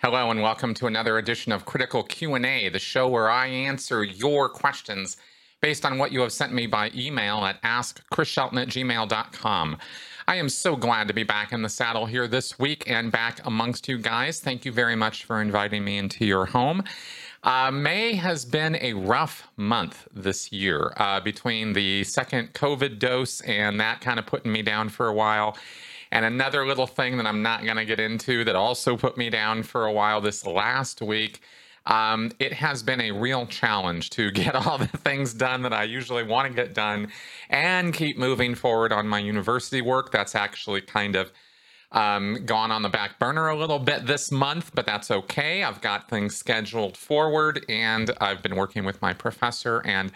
Hello and welcome to another edition of Critical Q&A, the show where I answer your questions based on what you have sent me by email at askchrisshelton at gmail.com. I am so glad to be back in the saddle here this week and back amongst you guys. Thank you very much for inviting me into your home. Uh, May has been a rough month this year uh, between the second COVID dose and that kind of putting me down for a while. And another little thing that I'm not going to get into that also put me down for a while this last week. Um, it has been a real challenge to get all the things done that I usually want to get done and keep moving forward on my university work. That's actually kind of um, gone on the back burner a little bit this month, but that's okay. I've got things scheduled forward, and I've been working with my professor and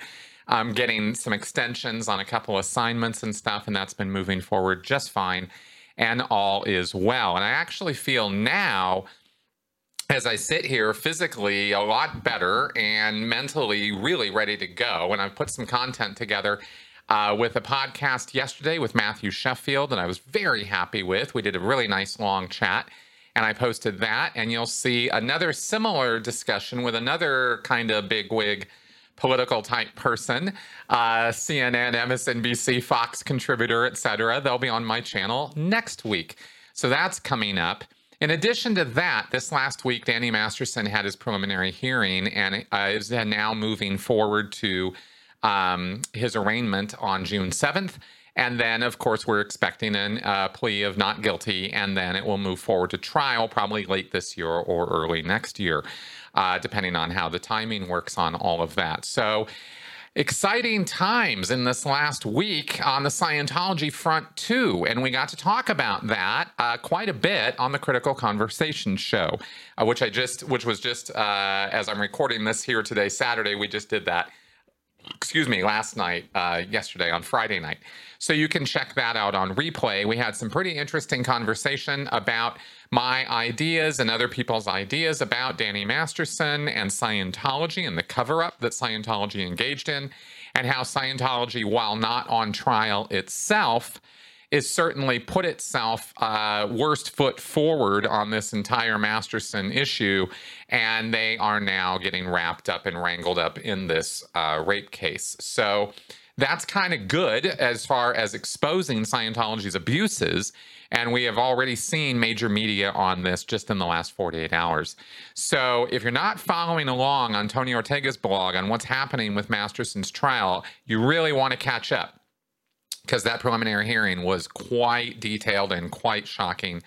um, getting some extensions on a couple assignments and stuff, and that's been moving forward just fine. And all is well. And I actually feel now, as I sit here physically, a lot better and mentally really ready to go. And I've put some content together uh, with a podcast yesterday with Matthew Sheffield, and I was very happy with. We did a really nice long chat, and I posted that. And you'll see another similar discussion with another kind of bigwig political type person, uh, CNN, MSNBC, Fox contributor, etc. They'll be on my channel next week. So that's coming up. In addition to that, this last week, Danny Masterson had his preliminary hearing and uh, is now moving forward to um, his arraignment on June 7th. And then, of course, we're expecting a uh, plea of not guilty, and then it will move forward to trial probably late this year or early next year, uh, depending on how the timing works on all of that. So, exciting times in this last week on the Scientology front, too. And we got to talk about that uh, quite a bit on the Critical Conversation show, uh, which I just, which was just, uh, as I'm recording this here today, Saturday, we just did that excuse me, last night, uh, yesterday on Friday night. So you can check that out on replay. We had some pretty interesting conversation about my ideas and other people's ideas about Danny Masterson and Scientology and the cover up that Scientology engaged in, and how Scientology, while not on trial itself, is certainly put itself uh, worst foot forward on this entire Masterson issue, and they are now getting wrapped up and wrangled up in this uh, rape case. So that's kind of good as far as exposing Scientology's abuses. And we have already seen major media on this just in the last 48 hours. So if you're not following along on Tony Ortega's blog on what's happening with Masterson's trial, you really want to catch up because that preliminary hearing was quite detailed and quite shocking.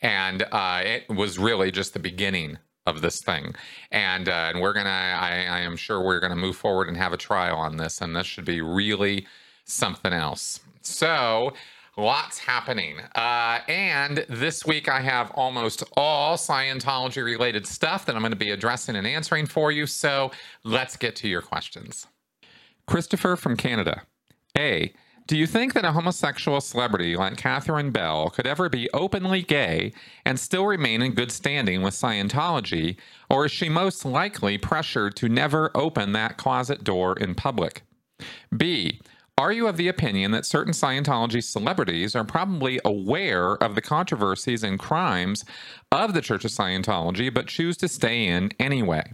And uh, it was really just the beginning of this thing. And, uh, and we're going to, I am sure we're to move forward and have a trial on this. And this should be really something else. So, lots happening. Uh, and this week I have almost all Scientology related stuff that I'm going to be addressing and answering for you. So, let's get to your questions. Christopher from Canada. A. Do you think that a homosexual celebrity like Catherine Bell could ever be openly gay and still remain in good standing with Scientology, or is she most likely pressured to never open that closet door in public? B. Are you of the opinion that certain Scientology celebrities are probably aware of the controversies and crimes of the Church of Scientology but choose to stay in anyway?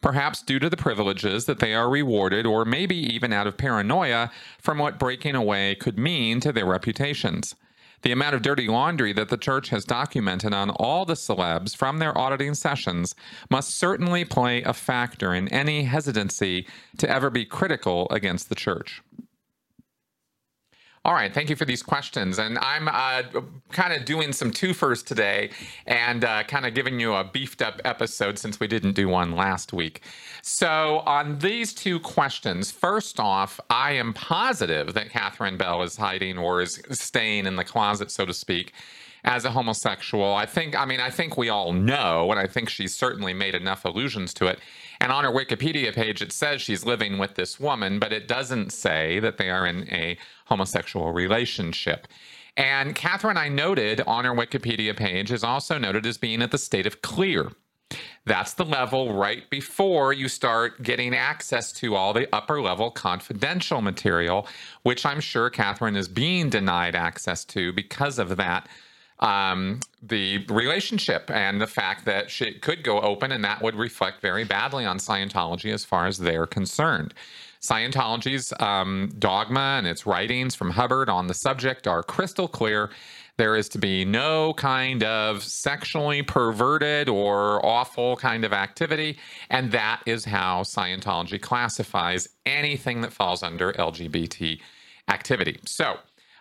Perhaps due to the privileges that they are rewarded, or maybe even out of paranoia from what breaking away could mean to their reputations. The amount of dirty laundry that the church has documented on all the celebs from their auditing sessions must certainly play a factor in any hesitancy to ever be critical against the church. All right, thank you for these questions. And I'm uh, kind of doing some twofers today and uh, kind of giving you a beefed up episode since we didn't do one last week. So, on these two questions, first off, I am positive that Catherine Bell is hiding or is staying in the closet, so to speak as a homosexual. I think, I mean, I think we all know, and I think she's certainly made enough allusions to it. And on her Wikipedia page, it says she's living with this woman, but it doesn't say that they are in a homosexual relationship. And Catherine, I noted on her Wikipedia page, is also noted as being at the state of clear. That's the level right before you start getting access to all the upper level confidential material, which I'm sure Catherine is being denied access to because of that um, the relationship and the fact that she could go open, and that would reflect very badly on Scientology as far as they're concerned. Scientology's um, dogma and its writings from Hubbard on the subject are crystal clear. There is to be no kind of sexually perverted or awful kind of activity. And that is how Scientology classifies anything that falls under LGBT activity. So,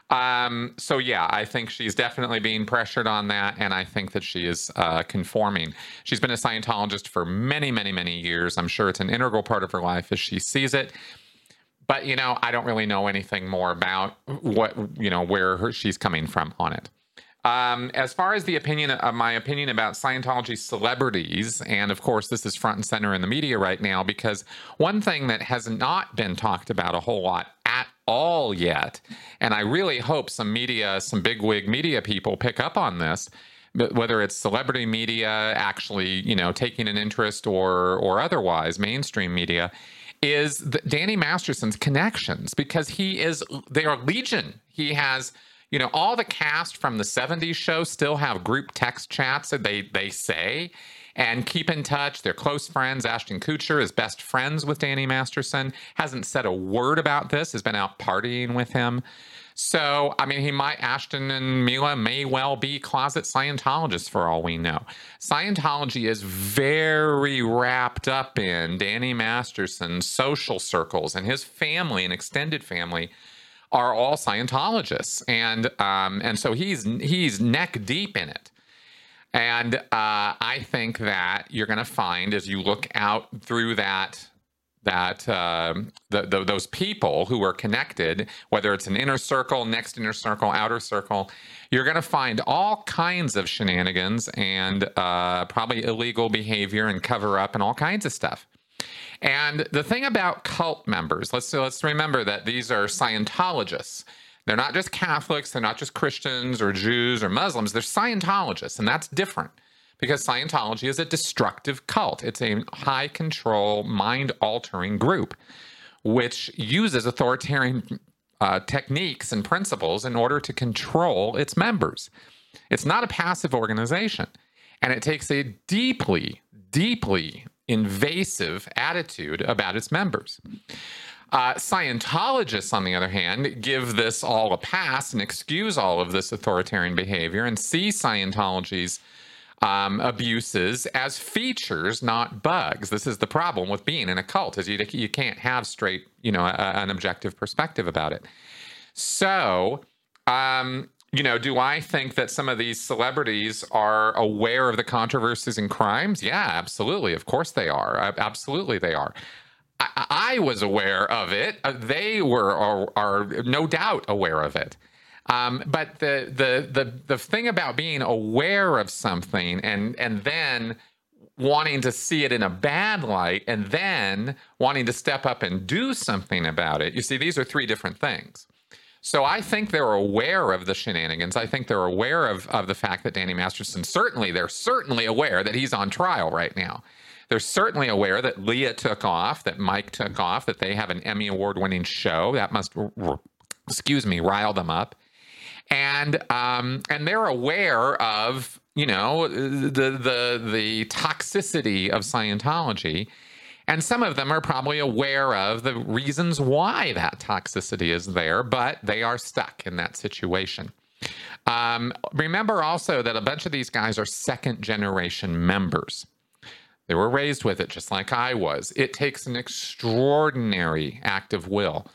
um, so yeah, I think she's definitely being pressured on that, and I think that she is uh, conforming. She's been a Scientologist for many, many, many years. I'm sure it's an integral part of her life as she sees it. But you know, I don't really know anything more about what you know where her, she's coming from on it. Um, as far as the opinion, uh, my opinion about Scientology celebrities, and of course, this is front and center in the media right now because one thing that has not been talked about a whole lot at all yet. And I really hope some media, some bigwig media people pick up on this whether it's celebrity media actually, you know, taking an interest or or otherwise, mainstream media, is Danny Masterson's connections because he is they are legion. He has you know all the cast from the 70s show still have group text chats that they they say and keep in touch. They're close friends. Ashton Kutcher is best friends with Danny Masterson. Hasn't said a word about this. Has been out partying with him. So, I mean, he might, Ashton and Mila may well be closet Scientologists for all we know. Scientology is very wrapped up in Danny Masterson's social circles, and his family and extended family are all Scientologists. And, um, and so he's, he's neck deep in it. And uh, I think that you're going to find as you look out through that that uh, the, the, those people who are connected, whether it's an inner circle, next inner circle, outer circle, you're going to find all kinds of shenanigans and uh, probably illegal behavior and cover up and all kinds of stuff. And the thing about cult members, let's let's remember that these are Scientologists. They're not just Catholics, they're not just Christians or Jews or Muslims, they're Scientologists, and that's different because Scientology is a destructive cult. It's a high control, mind altering group which uses authoritarian uh, techniques and principles in order to control its members. It's not a passive organization, and it takes a deeply, deeply invasive attitude about its members. Uh, Scientologists, on the other hand, give this all a pass and excuse all of this authoritarian behavior and see Scientology's um, abuses as features, not bugs. This is the problem with being in a cult is you, you can't have straight, you know, a, an objective perspective about it. So, um, you know, do I think that some of these celebrities are aware of the controversies and crimes? Yeah, absolutely. Of course they are. Absolutely they are. I, I was aware of it. Uh, they were are, are, no doubt aware of it. Um, but the, the the the thing about being aware of something and and then wanting to see it in a bad light and then wanting to step up and do something about it. You see, these are three different things. So I think they're aware of the shenanigans. I think they're aware of, of the fact that Danny Masterson certainly, they're certainly aware that he's on trial right now. They're certainly aware that Leah took off, that Mike took off, that they have an Emmy award winning show. That must, excuse me, rile them up. And um, and they're aware of you know the the the toxicity of Scientology. And some of them are probably aware of the reasons why that toxicity is there, but they are stuck in that situation. Um, remember also that a bunch of these guys are second generation members. They were raised with it just like I was. It takes an extraordinary act of will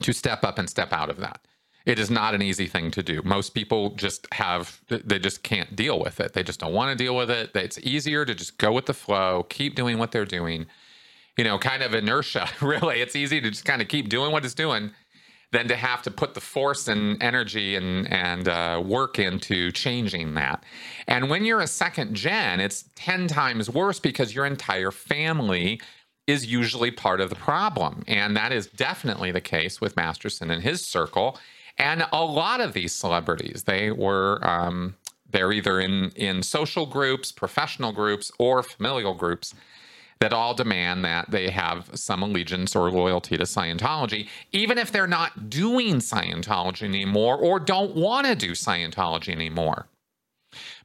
to step up and step out of that. It is not an easy thing to do. Most people just have, they just can't deal with it. They just don't want to deal with it. It's easier to just go with the flow, keep doing what they're doing. You know, kind of inertia, really. It's easy to just kind of keep doing what it's doing than to have to put the force and energy and and uh, work into changing that. And when you're a second gen, it's ten times worse because your entire family is usually part of the problem, and that is definitely the case with Masterson and his circle, and a lot of these celebrities. They were. Um, they're either in in social groups, professional groups, or familial groups that all demand that they have some allegiance or loyalty to Scientology, even if they're not doing Scientology anymore or don't want to do Scientology anymore.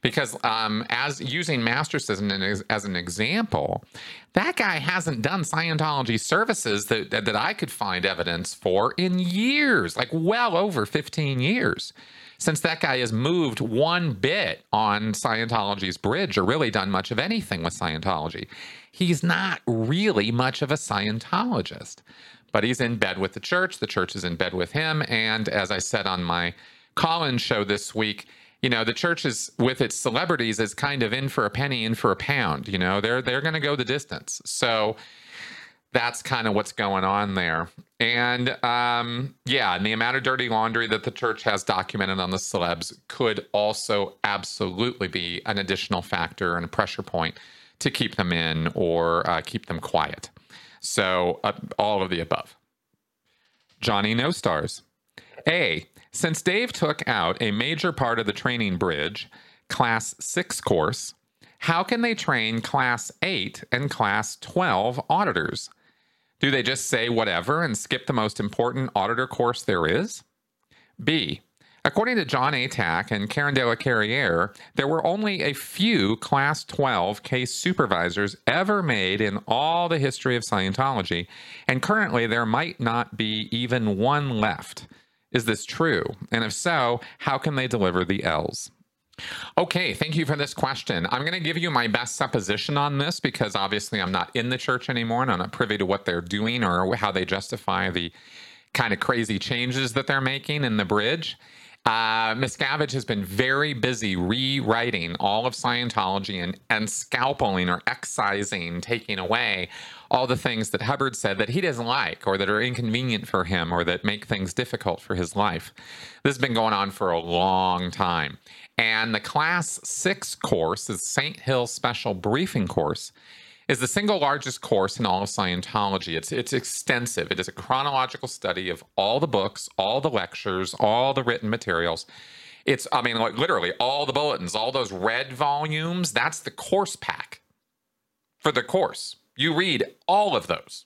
Because um, as using Masters as an, as an example, that guy hasn't done Scientology services that, that I could find evidence for in years, like well over 15 years since that guy has moved one bit on Scientology's bridge or really done much of anything with Scientology. He's not really much of a Scientologist, but he's in bed with the church. The church is in bed with him. And as I said on my call-in show this week, you know the church is with its celebrities is kind of in for a penny in for a pound you know they're they're going to go the distance so that's kind of what's going on there. And um, yeah, and the amount of dirty laundry that the church has documented on the celebs could also absolutely be an additional factor and a pressure point to keep them in or uh, keep them quiet. So, uh, all of the above. Johnny No Stars. A. Since Dave took out a major part of the training bridge, Class 6 course, how can they train Class 8 and Class 12 auditors? Do they just say whatever and skip the most important auditor course there is? B. According to John Atack and Karen de la Carriere, there were only a few Class 12 case supervisors ever made in all the history of Scientology, and currently there might not be even one left. Is this true? And if so, how can they deliver the L's? Okay, thank you for this question. I'm going to give you my best supposition on this because obviously I'm not in the church anymore and I'm not privy to what they're doing or how they justify the kind of crazy changes that they're making in the bridge. Uh, Miscavige has been very busy rewriting all of Scientology and, and scalping or excising, taking away all the things that Hubbard said that he doesn't like or that are inconvenient for him or that make things difficult for his life. This has been going on for a long time. And the Class 6 course, the St. Hill Special Briefing Course, is the single largest course in all of Scientology. It's, it's extensive. It is a chronological study of all the books, all the lectures, all the written materials. It's, I mean, like literally all the bulletins, all those red volumes, that's the course pack for the course. You read all of those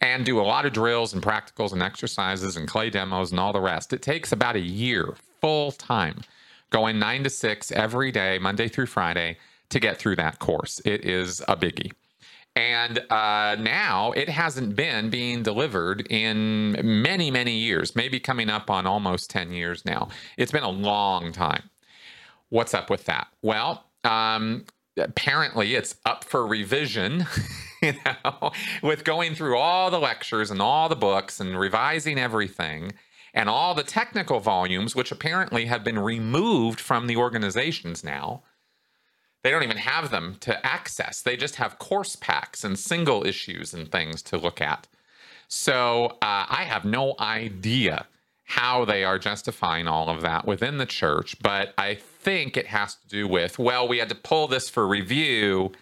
and do a lot of drills and practicals and exercises and clay demos and all the rest. It takes about a year full time going nine to six every day, Monday through Friday, to get through that course. It is a biggie. And uh, now it hasn't been being delivered in many, many years, maybe coming up on almost 10 years now. It's been a long time. What's up with that? Well, um, apparently it's up for revision, you know, with going through all the lectures and all the books and revising everything and all the technical volumes, which apparently have been removed from the organizations now. They don't even have them to access. They just have course packs and single issues and things to look at. So uh, I have no idea how they are justifying all of that within the church, but I think it has to do with well, we had to pull this for review,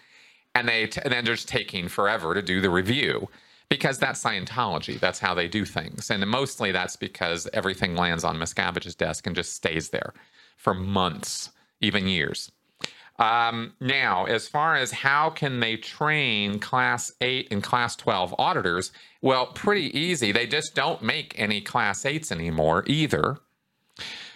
and they t- and then just taking forever to do the review because that's Scientology. That's how they do things. And mostly that's because everything lands on Miscavige's desk and just stays there for months, even years. Um, now, as far as how can they train class 8 and class 12 auditors, well, pretty easy. They just don't make any class 8s anymore either.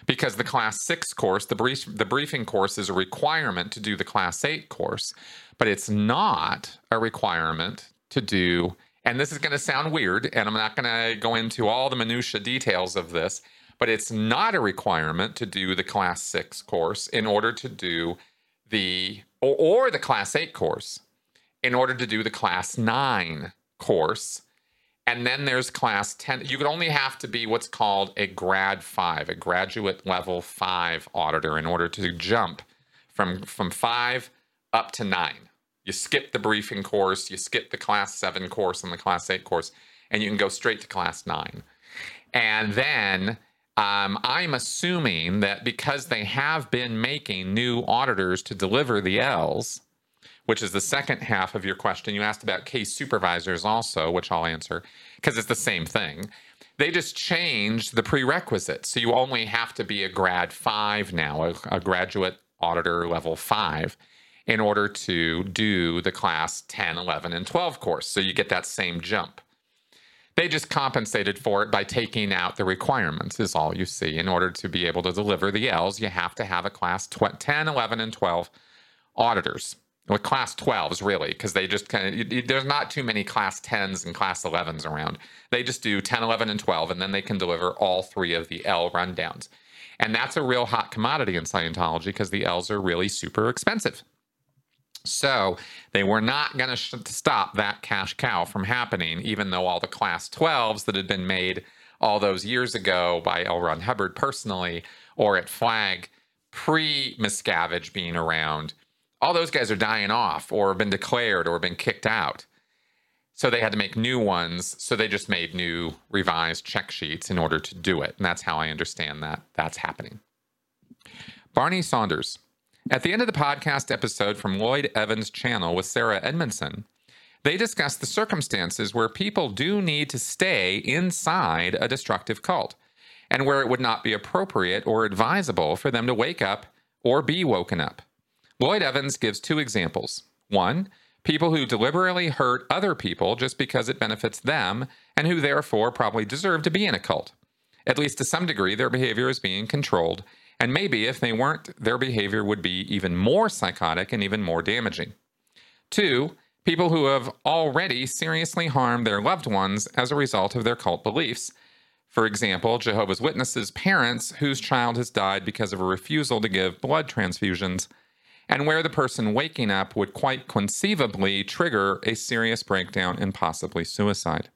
Because the class 6 course, the brief, the briefing course is a requirement to do the class 8 course, but it's not a requirement to do and this is going to sound weird, and I'm not going to go into all the minutia details of this, but it's not a requirement to do the class six course in order to do the or, or the class eight course in order to do the class nine course. And then there's class 10. You could only have to be what's called a grad five, a graduate level five auditor in order to jump from, from five up to nine. You skip the briefing course, you skip the class seven course and the class eight course, and you can go straight to class nine. And then um, I'm assuming that because they have been making new auditors to deliver the L's, which is the second half of your question, you asked about case supervisors also, which I'll answer because it's the same thing. They just changed the prerequisites. So you only have to be a grad five now, a, a graduate auditor level five in order to do the class 10, 11, and 12 course. So you get that same jump. They just compensated for it by taking out the requirements, is all you see. In order to be able to deliver the L's, you have to have a class 10, 11, and 12 auditors. With class 12s, really, because they just kind of, there's not too many class 10s and class 11s around. They just do 10, 11, and 12, and then they can deliver all three of the L rundowns. And that's a real hot commodity in Scientology because the L's are really super expensive. So they were not going to sh- stop that cash cow from happening, even though all the class 12s that had been made all those years ago by L. Ron Hubbard personally or at Flag pre Miscavige being around, all those guys are dying off or have been declared or been kicked out. So they had to make new ones. So they just made new revised check sheets in order to do it. And that's how I understand that that's happening. Barney Saunders. At the end of the podcast episode from Lloyd Evans' channel with Sarah Edmondson, they discuss the circumstances where people do need to stay inside a destructive cult and where it would not be appropriate or advisable for them to wake up or be woken up. Lloyd Evans gives two examples. One, people who deliberately hurt other people just because it benefits them and who therefore probably deserve to be in a cult. At least to some degree, their behavior is being controlled and maybe if they weren't, their behavior would be even more psychotic and even more damaging. Two, people who have already seriously harmed their loved ones as a result of their cult beliefs. For example, Jehovah's Witnesses' parents whose child has died because of a refusal to give blood transfusions, and where the person waking up would quite conceivably trigger a serious breakdown and possibly suicide.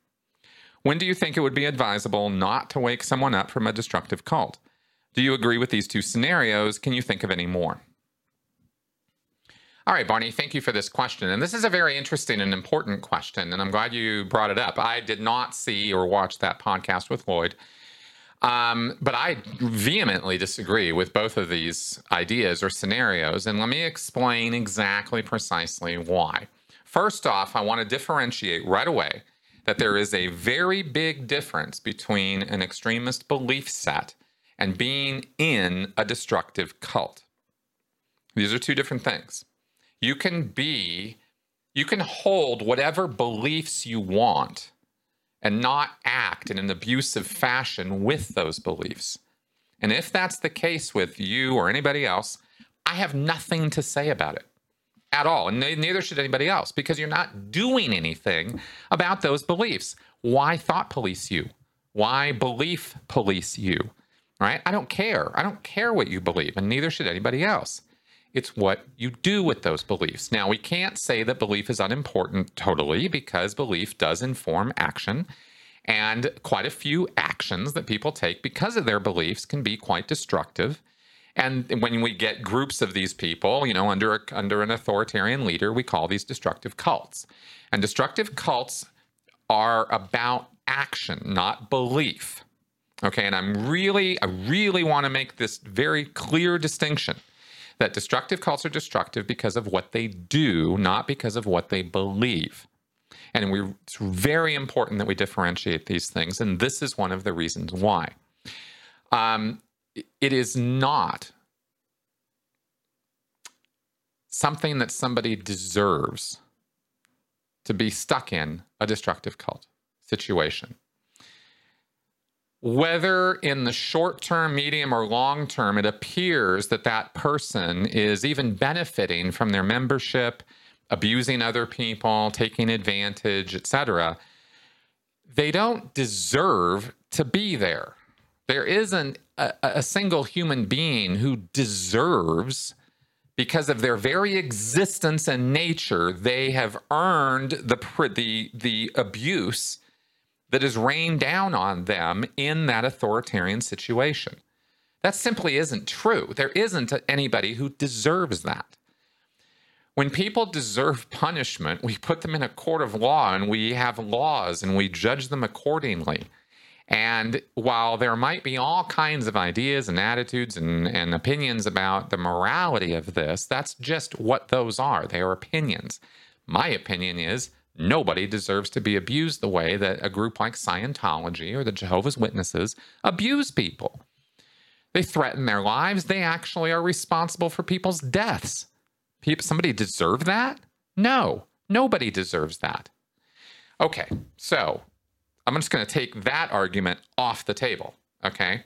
When do you think it would be advisable not to wake someone up from a destructive cult? Do you agree with these two scenarios? Can you think of any more? All right, Barney, thank you for this question. And this is a very interesting and important question, and I'm glad you brought it up. I did not see or watch that podcast with Lloyd, um, but I vehemently disagree with both of these ideas or scenarios. And let me explain exactly precisely why. First off, I want to differentiate right away that there is a very big difference between an extremist belief set and being in a destructive cult. These are two different things. You can be, you can hold whatever beliefs you want and not act in an abusive fashion with those beliefs. And if that's the case with you or anybody else, I have nothing to say about it at all. And neither should anybody else because you're not doing anything about those beliefs. Why thought police you? Why belief police you? Right? I don't care. I don't care what you believe, and neither should anybody else. It's what you do with those beliefs. Now, we can't say that belief is unimportant totally because belief does inform action. And quite a few actions that people take because of their beliefs can be quite destructive. And when we get groups of these people, you know, under a, under an authoritarian leader, we call these destructive cults. And destructive cults are about action, not belief. Okay, and I'm really, I really want to make this very clear distinction that destructive cults are destructive because of what they do, not because of what they believe. And we, it's very important that we differentiate these things, and this is one of the reasons why. Um, it is not something that somebody deserves to be stuck in a destructive cult situation whether in the short term, medium, or long term, it appears that that person is even benefiting from their membership, abusing other people, taking advantage, etc., they don't deserve to be there. There isn't a, a single human being who deserves because of their very existence and nature, they have earned the the the abuse that is rained down on them in that authoritarian situation. That simply isn't true. There isn't anybody who deserves that. When people deserve punishment, we put them in a court of law and we have laws and we judge them accordingly. And while there might be all kinds of ideas and attitudes and, and opinions about the morality of this, that's just what those are. They are opinions. My opinion is Nobody deserves to be abused the way that a group like Scientology or the Jehovah's Witnesses abuse people. They threaten their lives. They actually are responsible for people's deaths People, somebody deserve that? No, nobody deserves that. Okay, so I'm just going to take that argument off the table. Okay.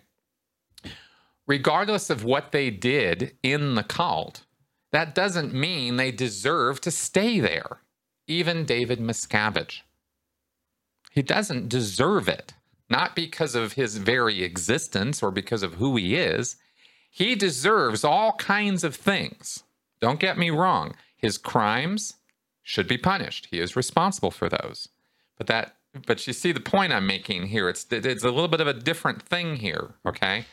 Regardless of what they did in the cult, that doesn't mean they deserve to stay there. Even David Miscavige. He doesn't deserve it, not because of his very existence or because of who he is. He deserves all kinds of things. Don't get me wrong. His crimes should be punished. He is responsible for those. But that but you see the point I'm making here. It's it's a little bit of a different thing here, okay?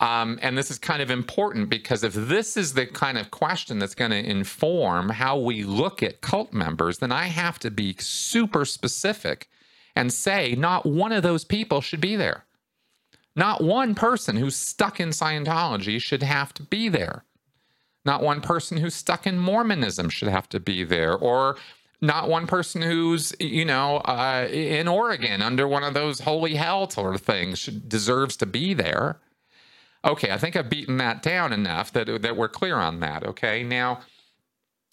Um, and this is kind of important because if this is the kind of question that's going to inform how we look at cult members, then I have to be super specific and say not one of those people should be there. Not one person who's stuck in Scientology should have to be there. Not one person who's stuck in Mormonism should have to be there, or not one person who's you know uh, in Oregon under one of those holy hell sort of things should, deserves to be there. Okay, I think I've beaten that down enough that that we're clear on that. Okay, now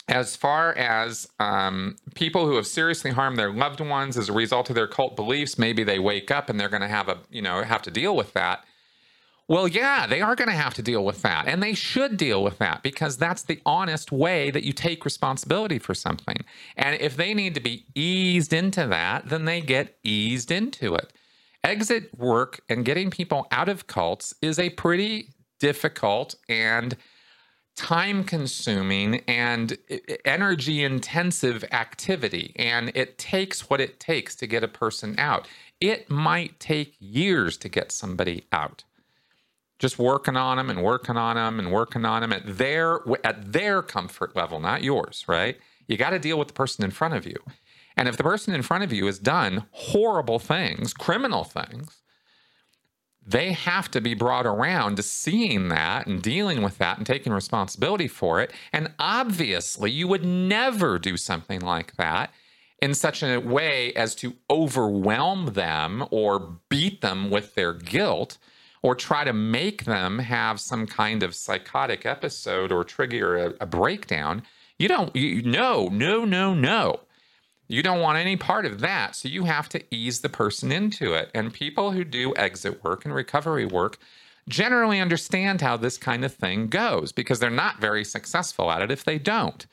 as far as um, people who have seriously harmed their loved ones as a result of their cult beliefs, maybe they wake up and they're going to have a you know have to deal with that. Well, yeah, they are going to have to deal with that. And they should deal with that because that's the honest way that you take responsibility for something. And if they need to be eased into that, then they get eased into it. Exit work and getting people out of cults is a pretty difficult and time consuming and energy intensive activity. And it takes what it takes to get a person out. It might take years to get somebody out just working on them and working on them and working on them at their at their comfort level, not yours, right? You got to deal with the person in front of you. And if the person in front of you has done horrible things, criminal things, they have to be brought around to seeing that and dealing with that and taking responsibility for it. And obviously, you would never do something like that in such a way as to overwhelm them or beat them with their guilt or try to make them have some kind of psychotic episode or trigger a, a breakdown. You don't, you, no, no, no, no. You don't want any part of that. So you have to ease the person into it. And people who do exit work and recovery work generally understand how this kind of thing goes because they're not very successful at it if they don't.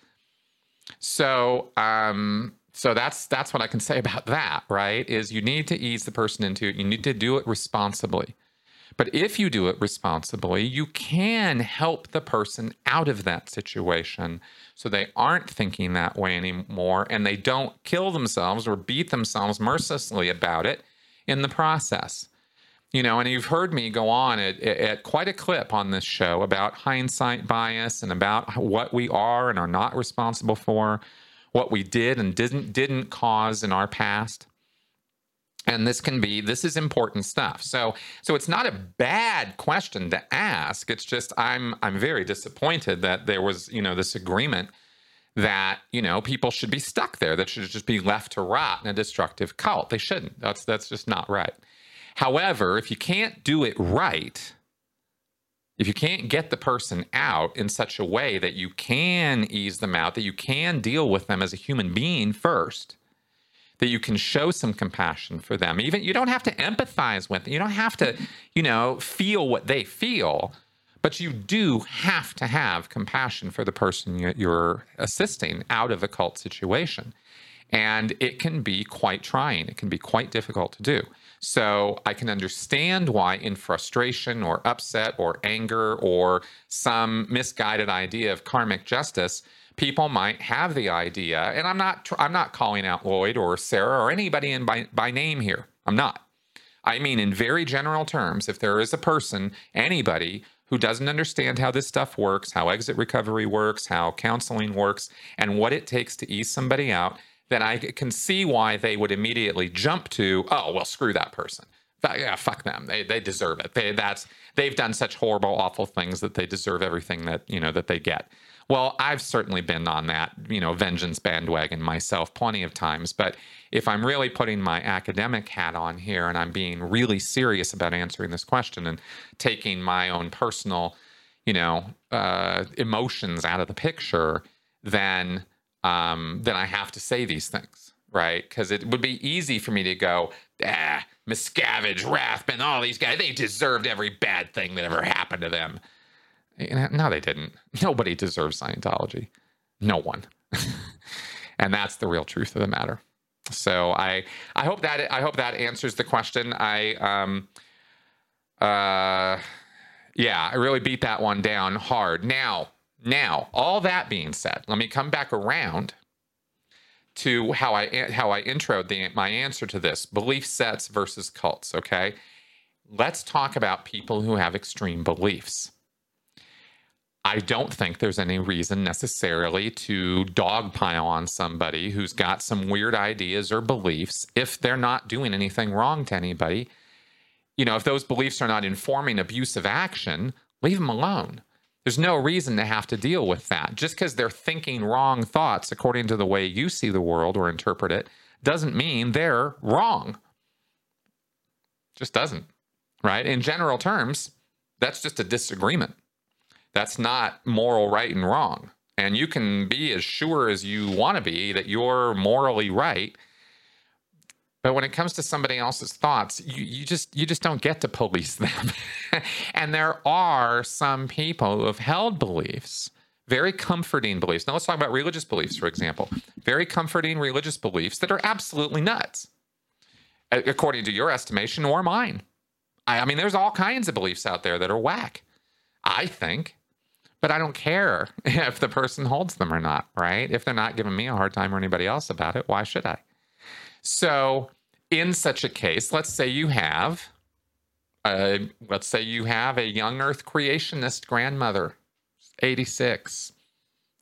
So, um, so that's that's what I can say about that, right? Is you need to ease the person into it. You need to do it responsibly. But if you do it responsibly, you can help the person out of that situation so they aren't thinking that way anymore and they don't kill themselves or beat themselves mercilessly about it in the process. You know, and you've heard me go on at, at quite a clip on this show about hindsight bias and about what we are and are not responsible for, what we did and didn't didn't cause in our past and this can be this is important stuff. So so it's not a bad question to ask. It's just i'm i'm very disappointed that there was you know this agreement that you know people should be stuck there that should just be left to rot in a destructive cult. They shouldn't. That's that's just not right. However if you can't do it right if you can't get the person out in such a way that you can ease them out that you can deal with them as a human being first that you can show some compassion for them. Even you don't have to empathize with them. You don't have to, you know, feel what they feel, but you do have to have compassion for the person you're assisting out of a cult situation. And it can be quite trying. It can be quite difficult to do. So I can understand why, in frustration or upset or anger or some misguided idea of karmic justice, people might have the idea, and I'm not I'm not calling out Lloyd or Sarah or anybody in by, by name here. I'm not. I mean, in very general terms, if there is a person, anybody who doesn't understand how this stuff works, how exit recovery works, how counseling works, and what it takes to ease somebody out, then I can see why they would immediately jump to, oh, well, screw that person. Yeah, fuck them. They they deserve it. They that's they've done such horrible, awful things that they deserve everything that you know that they get. Well, I've certainly been on that, you know, vengeance bandwagon myself plenty of times. But if I'm really putting my academic hat on here and I'm being really serious about answering this question and taking my own personal, you know, uh, emotions out of the picture, then um, then I have to say these things, right? Because it would be easy for me to go, ah, Miscavige, Rathbun, all these guys, they deserved every bad thing that ever happened to them. No, they didn't. Nobody deserves Scientology. No one. and that's the real truth of the matter. So I I hope that I hope that answers the question. I um uh yeah, I really beat that one down hard. Now, now, all that being said, let me come back around to how I how I introed the, my answer to this belief sets versus cults. Okay, let's talk about people who have extreme beliefs. I don't think there's any reason necessarily to dogpile on somebody who's got some weird ideas or beliefs if they're not doing anything wrong to anybody. You know, if those beliefs are not informing abusive action, leave them alone. There's no reason to have to deal with that. Just because they're thinking wrong thoughts according to the way you see the world or interpret it doesn't mean they're wrong. Just doesn't, right? In general terms, that's just a disagreement. That's not moral right and wrong. And you can be as sure as you want to be that you're morally right but when it comes to somebody else's thoughts, you, you just you just don't get to police them. and there are some people who have held beliefs, very comforting beliefs. Now let's talk about religious beliefs, for example. Very comforting religious beliefs that are absolutely nuts, according to your estimation or mine. I, I mean, there's all kinds of beliefs out there that are whack. I think but I don't care if the person holds them or not, right? If they're not giving me a hard time or anybody else about it, why should I? So, in such a case, let's say you have, uh, let's say you have a young Earth creationist grandmother, 86,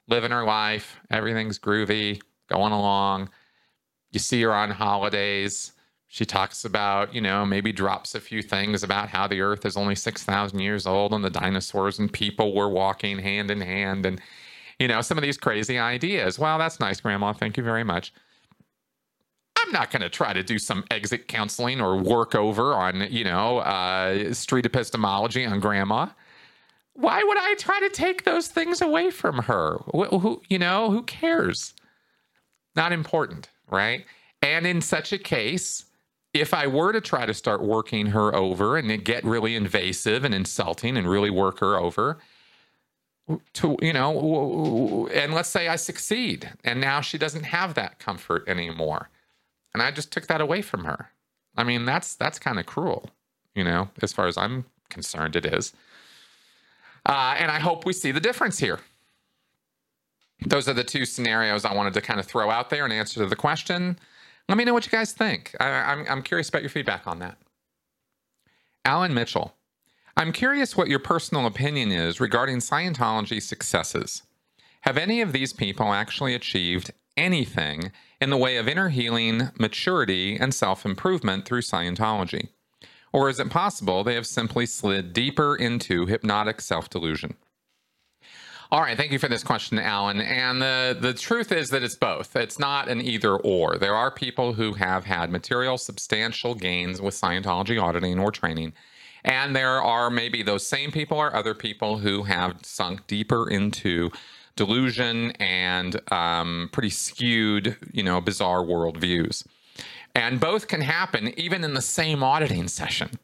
living her life, everything's groovy, going along. You see her on holidays. She talks about, you know, maybe drops a few things about how the Earth is only 6,000 years old and the dinosaurs and people were walking hand in hand and, you know, some of these crazy ideas. Well, that's nice, Grandma. Thank you very much. I'm not going to try to do some exit counseling or work over on, you know, uh, street epistemology on grandma. Why would I try to take those things away from her? Who, you know, who cares? Not important, right? And in such a case, if I were to try to start working her over and get really invasive and insulting and really work her over, to you know and let's say i succeed and now she doesn't have that comfort anymore and I just took that away from her. I mean, that's that's kind of cruel, you know, as far as I'm concerned, it is. Uh, and I hope we see the difference here. Those are the two scenarios I wanted to kind of throw out there in answer to the question. Let me know what you guys think. I, I'm, I'm curious about your feedback on that. Alan Mitchell, I'm curious what your personal opinion is regarding Scientology successes. Have any of these people actually achieved anything in the way of inner healing, maturity, and self improvement through Scientology? Or is it possible they have simply slid deeper into hypnotic self delusion? All right, thank you for this question, Alan. And the, the truth is that it's both. It's not an either or. There are people who have had material, substantial gains with Scientology auditing or training. And there are maybe those same people or other people who have sunk deeper into delusion and um, pretty skewed, you know, bizarre worldviews. And both can happen even in the same auditing session.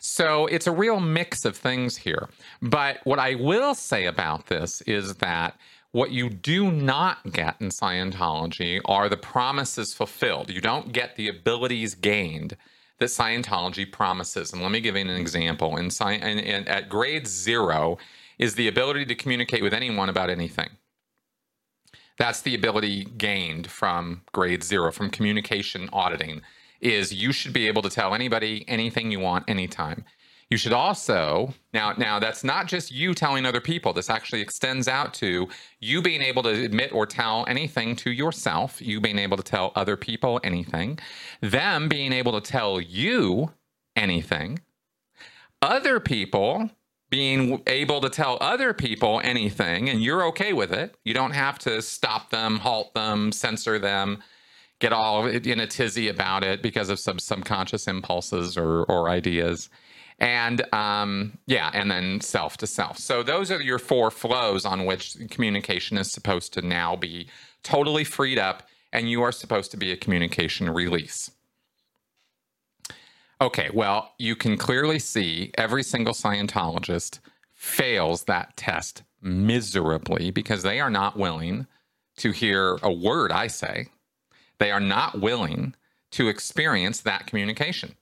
So it's a real mix of things here. But what I will say about this is that what you do not get in Scientology are the promises fulfilled. You don't get the abilities gained that Scientology promises. And let me give you an example. In, in at grade zero, is the ability to communicate with anyone about anything. That's the ability gained from grade zero, from communication auditing, is you should be able to tell anybody anything you want anytime. You should also now now that's not just you telling other people. This actually extends out to you being able to admit or tell anything to yourself, you being able to tell other people anything, them being able to tell you anything, other people being able to tell other people anything and you're okay with it. You don't have to stop them, halt them, censor them, get all in a tizzy about it because of some subconscious impulses or, or ideas. And um, yeah, and then self to self. So those are your four flows on which communication is supposed to now be totally freed up, and you are supposed to be a communication release. Okay, well, you can clearly see every single Scientologist fails that test miserably because they are not willing to hear a word I say. They are not willing to experience that communication.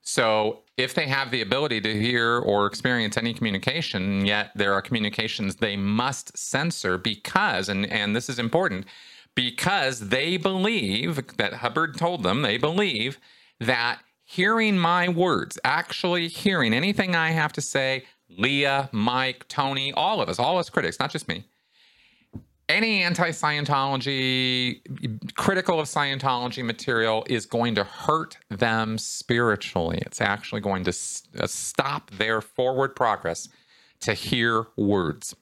So, if they have the ability to hear or experience any communication, yet there are communications they must censor because, and, and this is important, because they believe that Hubbard told them, they believe that hearing my words, actually hearing anything I have to say, Leah, Mike, Tony, all of us, all us critics, not just me. Any anti Scientology, critical of Scientology material is going to hurt them spiritually. It's actually going to uh, stop their forward progress to hear words.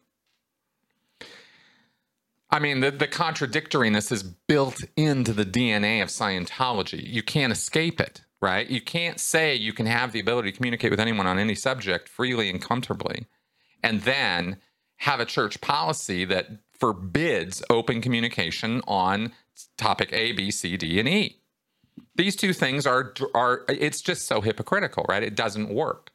I mean, the, the contradictoriness is built into the DNA of Scientology. You can't escape it right? You can't say you can have the ability to communicate with anyone on any subject freely and comfortably, and then have a church policy that forbids open communication on topic A, B, C, D, and E. These two things are are it's just so hypocritical, right? It doesn't work.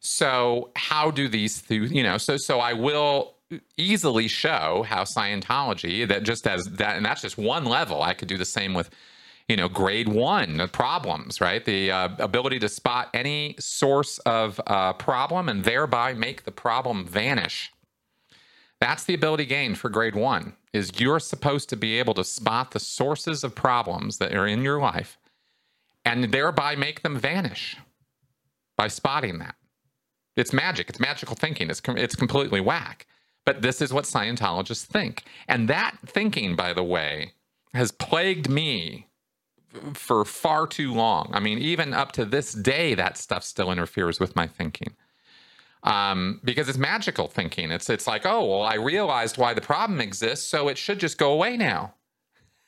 So how do these th- you know, so so I will easily show how Scientology that just as that and that's just one level. I could do the same with you know, grade one problems, right? The uh, ability to spot any source of uh, problem and thereby make the problem vanish. That's the ability gained for grade one. Is you're supposed to be able to spot the sources of problems that are in your life, and thereby make them vanish by spotting that. It's magic. It's magical thinking. It's com- it's completely whack. But this is what Scientologists think, and that thinking, by the way, has plagued me for far too long. I mean, even up to this day, that stuff still interferes with my thinking. Um, because it's magical thinking. It's it's like, oh well, I realized why the problem exists, so it should just go away now.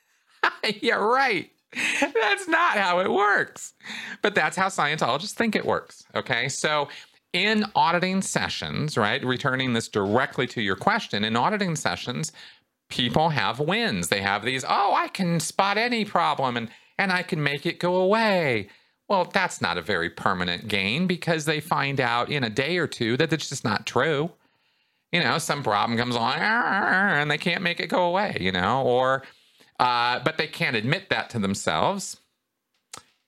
yeah, right. That's not how it works. But that's how Scientologists think it works. Okay. So in auditing sessions, right, returning this directly to your question, in auditing sessions, people have wins. They have these, oh, I can spot any problem. And and I can make it go away. Well, that's not a very permanent gain because they find out in a day or two that it's just not true. You know, some problem comes along and they can't make it go away, you know, or, uh, but they can't admit that to themselves.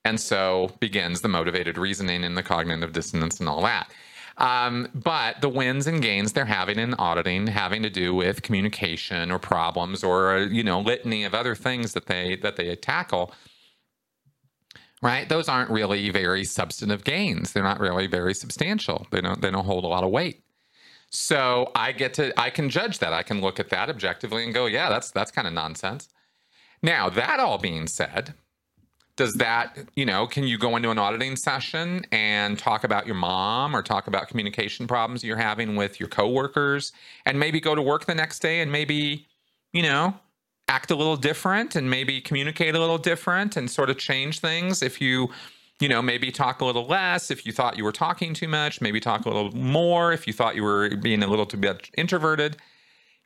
And so begins the motivated reasoning and the cognitive dissonance and all that. Um, but the wins and gains they're having in auditing having to do with communication or problems or you know litany of other things that they that they tackle right? Those aren't really very substantive gains. They're not really very substantial. They don't they don't hold a lot of weight. So I get to I can judge that. I can look at that objectively and go, yeah, that's that's kind of nonsense. Now, that all being said, does that, you know, can you go into an auditing session and talk about your mom or talk about communication problems you're having with your coworkers and maybe go to work the next day and maybe, you know, act a little different and maybe communicate a little different and sort of change things. If you you know maybe talk a little less if you thought you were talking too much maybe talk a little more. If you thought you were being a little too bit introverted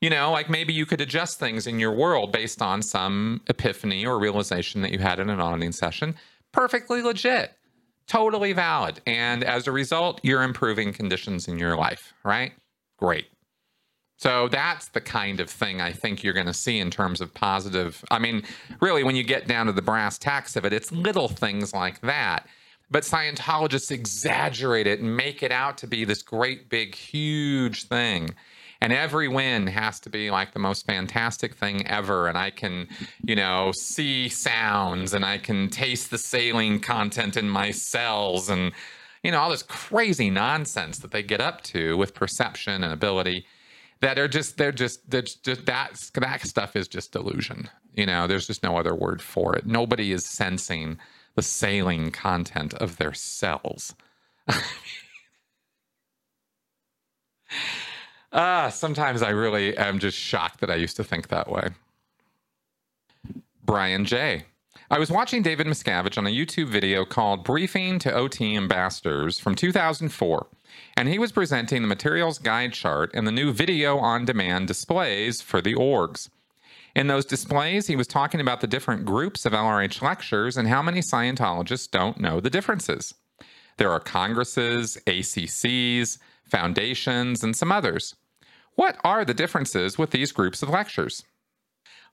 you know like maybe you could adjust things in your world based on some epiphany or realization that you had in an auditing session. Perfectly legit. Totally valid. And as a result you're improving conditions in your life right? Great so that's the kind of thing I think you're going to see in terms of positive. I mean, really, when you get down to the brass tacks of it, it's little things like that. But Scientologists exaggerate it and make it out to be this great, big, huge thing. And every win has to be like the most fantastic thing ever. And I can, you know, see sounds and I can taste the saline content in my cells and, you know, all this crazy nonsense that they get up to with perception and ability that are just they're just they're just that that stuff is just delusion. You know, there's just no other word for it. Nobody is sensing the saline content of their cells. Ah, sometimes I really am just shocked that I used to think that way. Brian J. I was watching David Miscavige on a YouTube video called Briefing to OT Ambassadors from 2004, and he was presenting the materials guide chart and the new video on demand displays for the orgs. In those displays, he was talking about the different groups of LRH lectures and how many Scientologists don't know the differences. There are congresses, ACCs, foundations, and some others. What are the differences with these groups of lectures?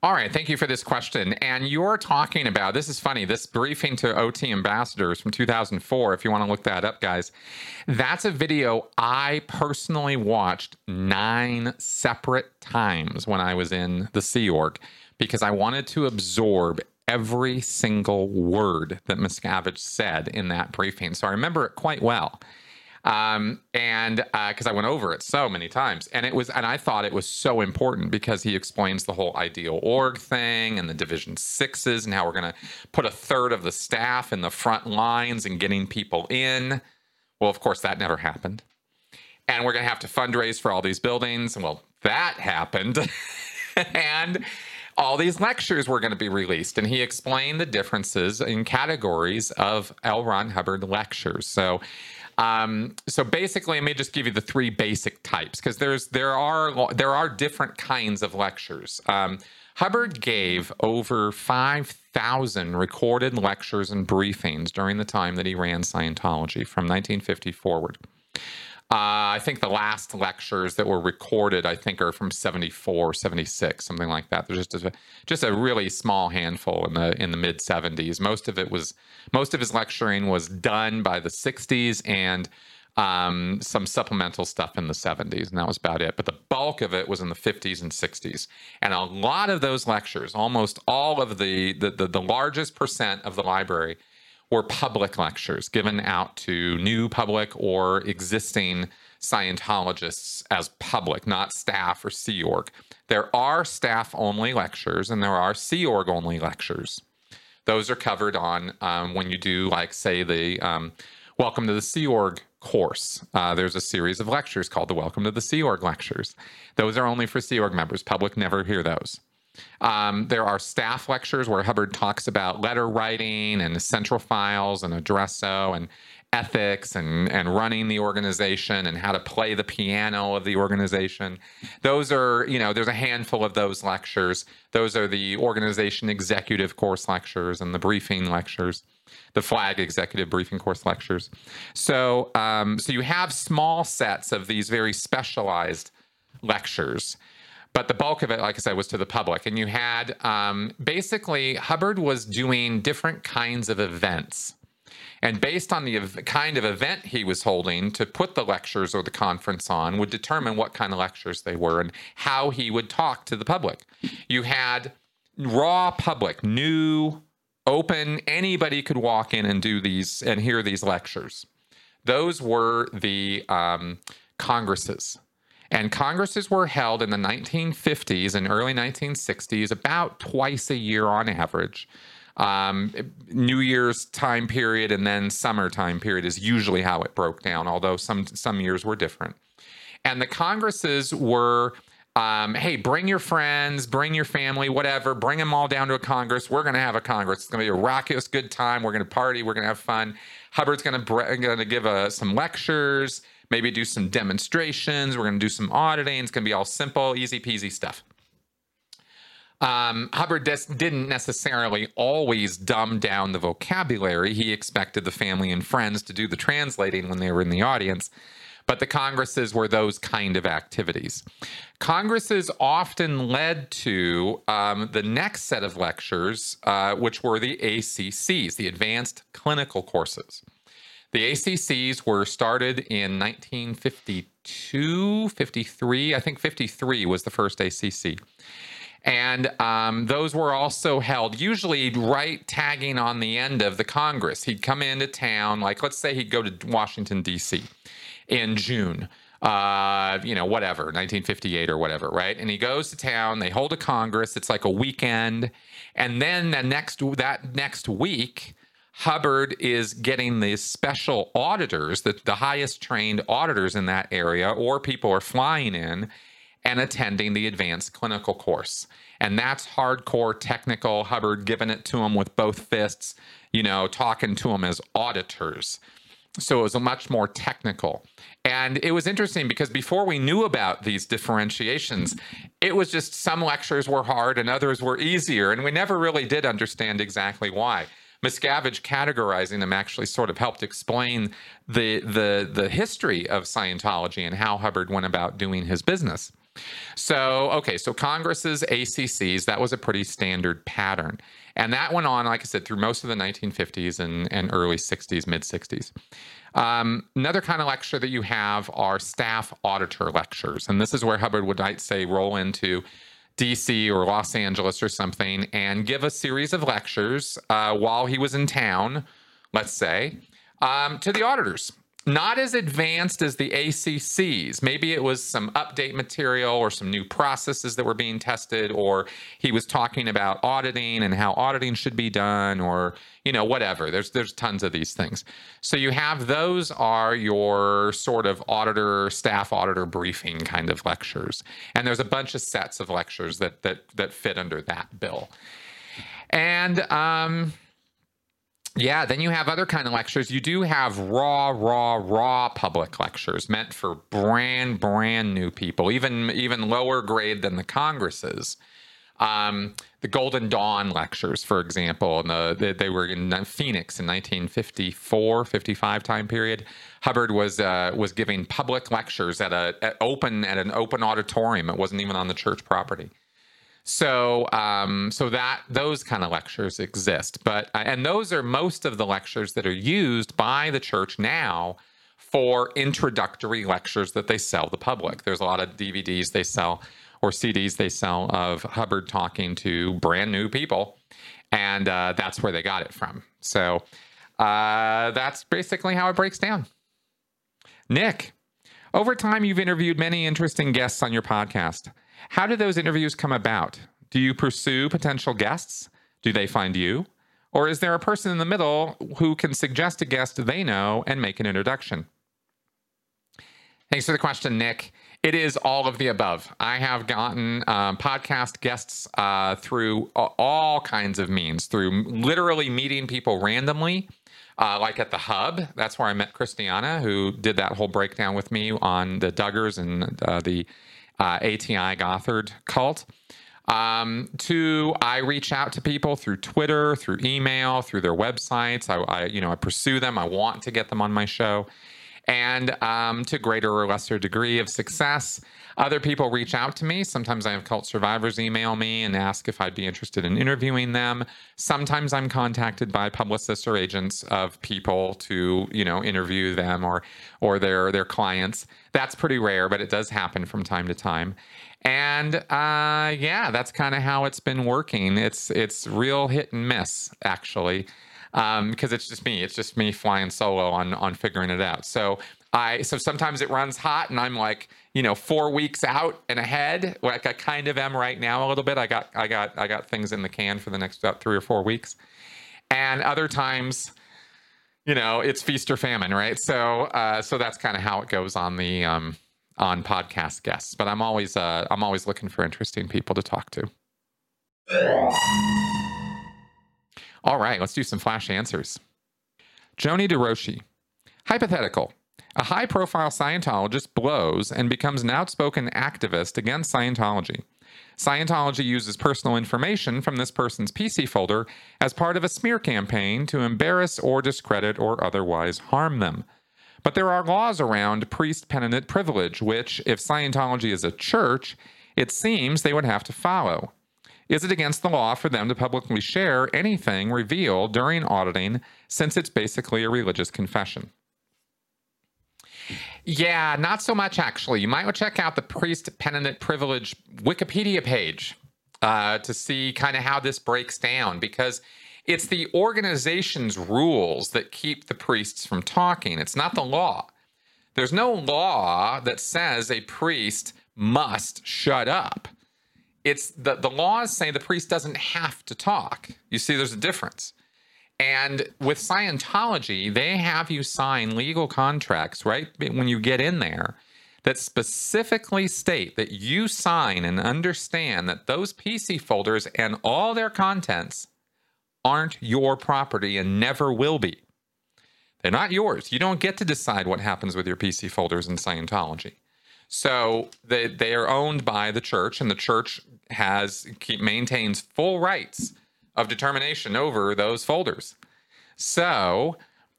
All right, thank you for this question. And you're talking about this is funny, this briefing to OT ambassadors from 2004, if you want to look that up, guys. That's a video I personally watched nine separate times when I was in the Sea Org because I wanted to absorb every single word that Miscavige said in that briefing. So I remember it quite well um, and because uh, I went over it so many times, and it was, and I thought it was so important because he explains the whole ideal org thing and the division sixes and how we're going to put a third of the staff in the front lines and getting people in. Well, of course, that never happened, and we're going to have to fundraise for all these buildings. Well, that happened, and all these lectures were going to be released. And he explained the differences in categories of L. Ron Hubbard lectures. So um, so basically, let me just give you the three basic types because there's there are there are different kinds of lectures. Um, Hubbard gave over 5,000 recorded lectures and briefings during the time that he ran Scientology from 1950 forward. Uh, I think the last lectures that were recorded, I think, are from 74, 76, something like that. There's just a, just a really small handful in the in the mid 70s. Most of it was most of his lecturing was done by the 60s and um, some supplemental stuff in the 70s, and that was about it. But the bulk of it was in the 50s and 60s. And a lot of those lectures, almost all of the the, the, the largest percent of the library were public lectures given out to new public or existing Scientologists as public, not staff or Sea Org. There are staff only lectures and there are Sea Org only lectures. Those are covered on um, when you do, like, say, the um, Welcome to the Sea Org course. Uh, there's a series of lectures called the Welcome to the Sea Org lectures. Those are only for Sea Org members. Public never hear those. Um, there are staff lectures where Hubbard talks about letter writing and central files and addresso and ethics and, and running the organization and how to play the piano of the organization. Those are, you know, there's a handful of those lectures. Those are the organization executive course lectures and the briefing lectures, the flag executive briefing course lectures. So, um, so you have small sets of these very specialized lectures but the bulk of it, like I said, was to the public. And you had um, basically Hubbard was doing different kinds of events. And based on the ev- kind of event he was holding to put the lectures or the conference on, would determine what kind of lectures they were and how he would talk to the public. You had raw public, new, open, anybody could walk in and do these and hear these lectures. Those were the um, congresses. And congresses were held in the 1950s and early 1960s about twice a year on average. Um, New Year's time period and then summer time period is usually how it broke down, although some some years were different. And the congresses were, um, hey, bring your friends, bring your family, whatever, bring them all down to a congress. We're going to have a congress. It's going to be a raucous, good time. We're going to party. We're going to have fun. Hubbard's going to going to give uh, some lectures maybe do some demonstrations. We're going to do some auditing. It's going to be all simple, easy peasy stuff. Um, Hubbard des- didn't necessarily always dumb down the vocabulary. He expected the family and friends to do the translating when they were in the audience, but the congresses were those kind of activities. Congresses often led to um, the next set of lectures, uh, which were the ACCs, the Advanced Clinical Courses. The ACCs were started in 1952, 53. I think 53 was the first ACC. And um, those were also held usually right tagging on the end of the Congress. He'd come into town, like let's say he'd go to Washington, D.C. in June. Uh, you know, whatever, 1958 or whatever, right? And he goes to town. They hold a Congress. It's like a weekend, and then the next that next week, Hubbard is getting the special auditors, the, the highest trained auditors in that area, or people are flying in, and attending the advanced clinical course. And that's hardcore technical. Hubbard giving it to them with both fists, you know, talking to them as auditors. So it was much more technical. And it was interesting because before we knew about these differentiations, it was just some lectures were hard and others were easier. And we never really did understand exactly why. Miscavige categorizing them actually sort of helped explain the the the history of Scientology and how Hubbard went about doing his business. So, okay, so Congress's ACCs, that was a pretty standard pattern. And that went on, like I said, through most of the 1950s and, and early 60s, mid 60s. Um, another kind of lecture that you have are staff auditor lectures. And this is where Hubbard would, I'd say, roll into DC or Los Angeles or something and give a series of lectures uh, while he was in town, let's say, um, to the auditors not as advanced as the ACCs. Maybe it was some update material or some new processes that were being tested, or he was talking about auditing and how auditing should be done, or you know whatever. There's there's tons of these things. So you have those are your sort of auditor staff auditor briefing kind of lectures, and there's a bunch of sets of lectures that that that fit under that bill, and um yeah, then you have other kind of lectures. You do have raw, raw, raw public lectures meant for brand, brand new people, even even lower grade than the congresses. Um, the Golden Dawn lectures, for example, and the, the, they were in Phoenix in 1954, 55 time period. Hubbard was uh, was giving public lectures at a at open at an open auditorium. It wasn't even on the church property. So, um, so that those kind of lectures exist, but uh, and those are most of the lectures that are used by the church now for introductory lectures that they sell the public. There's a lot of DVDs they sell or CDs they sell of Hubbard talking to brand new people, and uh, that's where they got it from. So uh, that's basically how it breaks down. Nick, over time, you've interviewed many interesting guests on your podcast. How do those interviews come about? Do you pursue potential guests? Do they find you? Or is there a person in the middle who can suggest a guest they know and make an introduction? Thanks for the question, Nick. It is all of the above. I have gotten um, podcast guests uh, through all kinds of means, through literally meeting people randomly, uh, like at the Hub. That's where I met Christiana, who did that whole breakdown with me on the Duggars and uh, the uh, ATI Gothard cult. Um, to I reach out to people through Twitter, through email, through their websites. I, I you know I pursue them. I want to get them on my show, and um, to greater or lesser degree of success. Other people reach out to me. Sometimes I have cult survivors email me and ask if I'd be interested in interviewing them. Sometimes I'm contacted by publicists or agents of people to, you know, interview them or or their their clients. That's pretty rare, but it does happen from time to time. And uh, yeah, that's kind of how it's been working. It's it's real hit and miss actually, um, because it's just me. It's just me flying solo on on figuring it out. So I so sometimes it runs hot and I'm like, you know, four weeks out and ahead. Like I kind of am right now a little bit. I got I got I got things in the can for the next about three or four weeks. And other times, you know, it's feast or famine, right? So uh, so that's kind of how it goes on the um, on podcast guests. But I'm always uh, I'm always looking for interesting people to talk to. All right, let's do some flash answers. Joni DeRoshi. Hypothetical. A high profile Scientologist blows and becomes an outspoken activist against Scientology. Scientology uses personal information from this person's PC folder as part of a smear campaign to embarrass or discredit or otherwise harm them. But there are laws around priest penitent privilege, which, if Scientology is a church, it seems they would have to follow. Is it against the law for them to publicly share anything revealed during auditing since it's basically a religious confession? Yeah, not so much actually. You might want to check out the priest penitent privilege Wikipedia page uh, to see kind of how this breaks down because it's the organization's rules that keep the priests from talking. It's not the law. There's no law that says a priest must shut up. It's the, the laws say the priest doesn't have to talk. You see, there's a difference. And with Scientology, they have you sign legal contracts, right? When you get in there that specifically state that you sign and understand that those PC folders and all their contents aren't your property and never will be. They're not yours. You don't get to decide what happens with your PC folders in Scientology. So they, they are owned by the church, and the church has keep, maintains full rights of determination over those folders. So,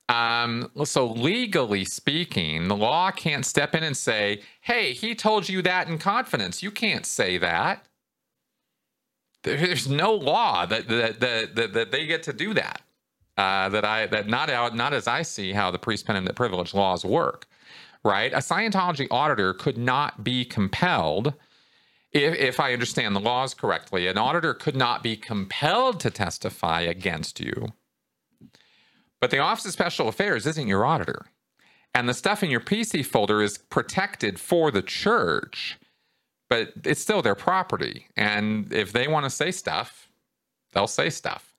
um, so legally speaking, the law can't step in and say, "Hey, he told you that in confidence." You can't say that. There's no law that that that, that, they get to do that. Uh, that I that not out not as I see how the priest penitent privilege laws work. Right, a Scientology auditor could not be compelled if, if I understand the laws correctly, an auditor could not be compelled to testify against you. But the Office of Special Affairs isn't your auditor. And the stuff in your PC folder is protected for the church, but it's still their property. And if they want to say stuff, they'll say stuff.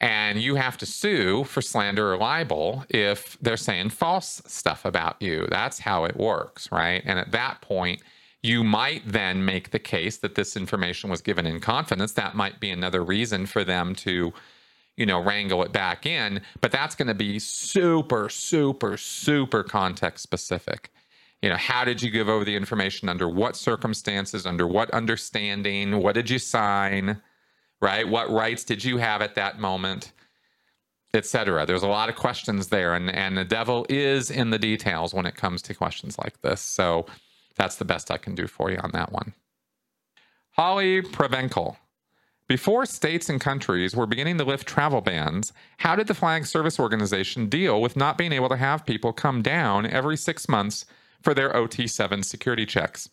And you have to sue for slander or libel if they're saying false stuff about you. That's how it works, right? And at that point, you might then make the case that this information was given in confidence. That might be another reason for them to, you know, wrangle it back in. But that's going to be super, super, super context specific. You know, how did you give over the information? Under what circumstances? Under what understanding? What did you sign? Right? What rights did you have at that moment? Etc. There's a lot of questions there, and and the devil is in the details when it comes to questions like this. So that's the best I can do for you on that one. Holly Prevenkel. Before states and countries were beginning to lift travel bans, how did the Flag Service Organization deal with not being able to have people come down every six months for their OT7 security checks?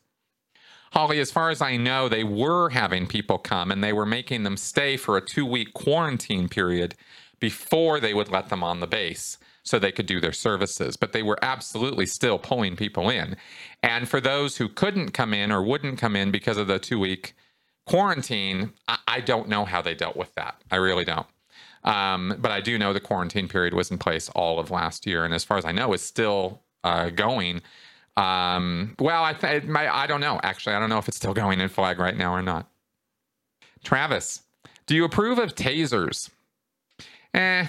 Holly, as far as I know, they were having people come and they were making them stay for a two week quarantine period before they would let them on the base so they could do their services. But they were absolutely still pulling people in. And for those who couldn't come in or wouldn't come in because of the two week quarantine, I, I, don't know how they dealt with that. I really don't. Um, but I do know the quarantine period was in place all of last year. And as far as I know, is still uh, going. Um, well, I, th- I don't know. Actually, I don't know if it's still going in flag right now or not. Travis, do you approve of tasers? Eh,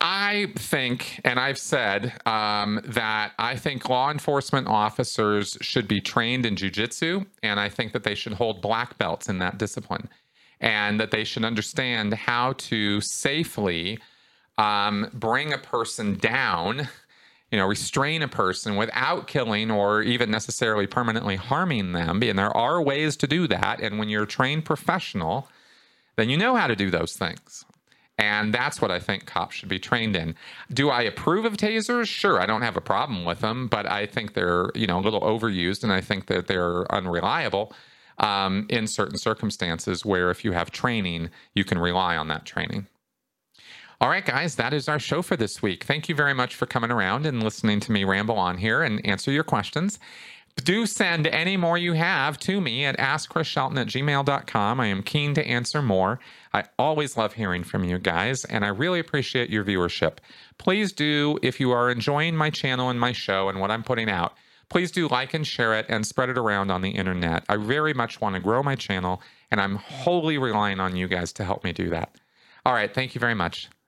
I think, and I've said um, that I think law enforcement officers should be trained in jujitsu, and I think that they should hold black belts in that discipline, and that they should understand how to safely um, bring a person down, you know, restrain a person without killing or even necessarily permanently harming them. And there are ways to do that. And when you're a trained professional, then you know how to do those things. And that's what I think cops should be trained in. Do I approve of tasers? Sure, I don't have a problem with them, but I think they're, you know, a little overused and I think that they're unreliable um, in certain circumstances where if you have training, you can rely on that training. All right, guys, that is our show for this week. Thank you very much for coming around and listening to me ramble on here and answer your questions. Do send any more you have to me at askchrisshelton at gmail.com. I am keen to answer more. I always love hearing from you guys, and I really appreciate your viewership. Please do, if you are enjoying my channel and my show and what I'm putting out, please do like and share it and spread it around on the internet. I very much want to grow my channel, and I'm wholly relying on you guys to help me do that. All right, thank you very much.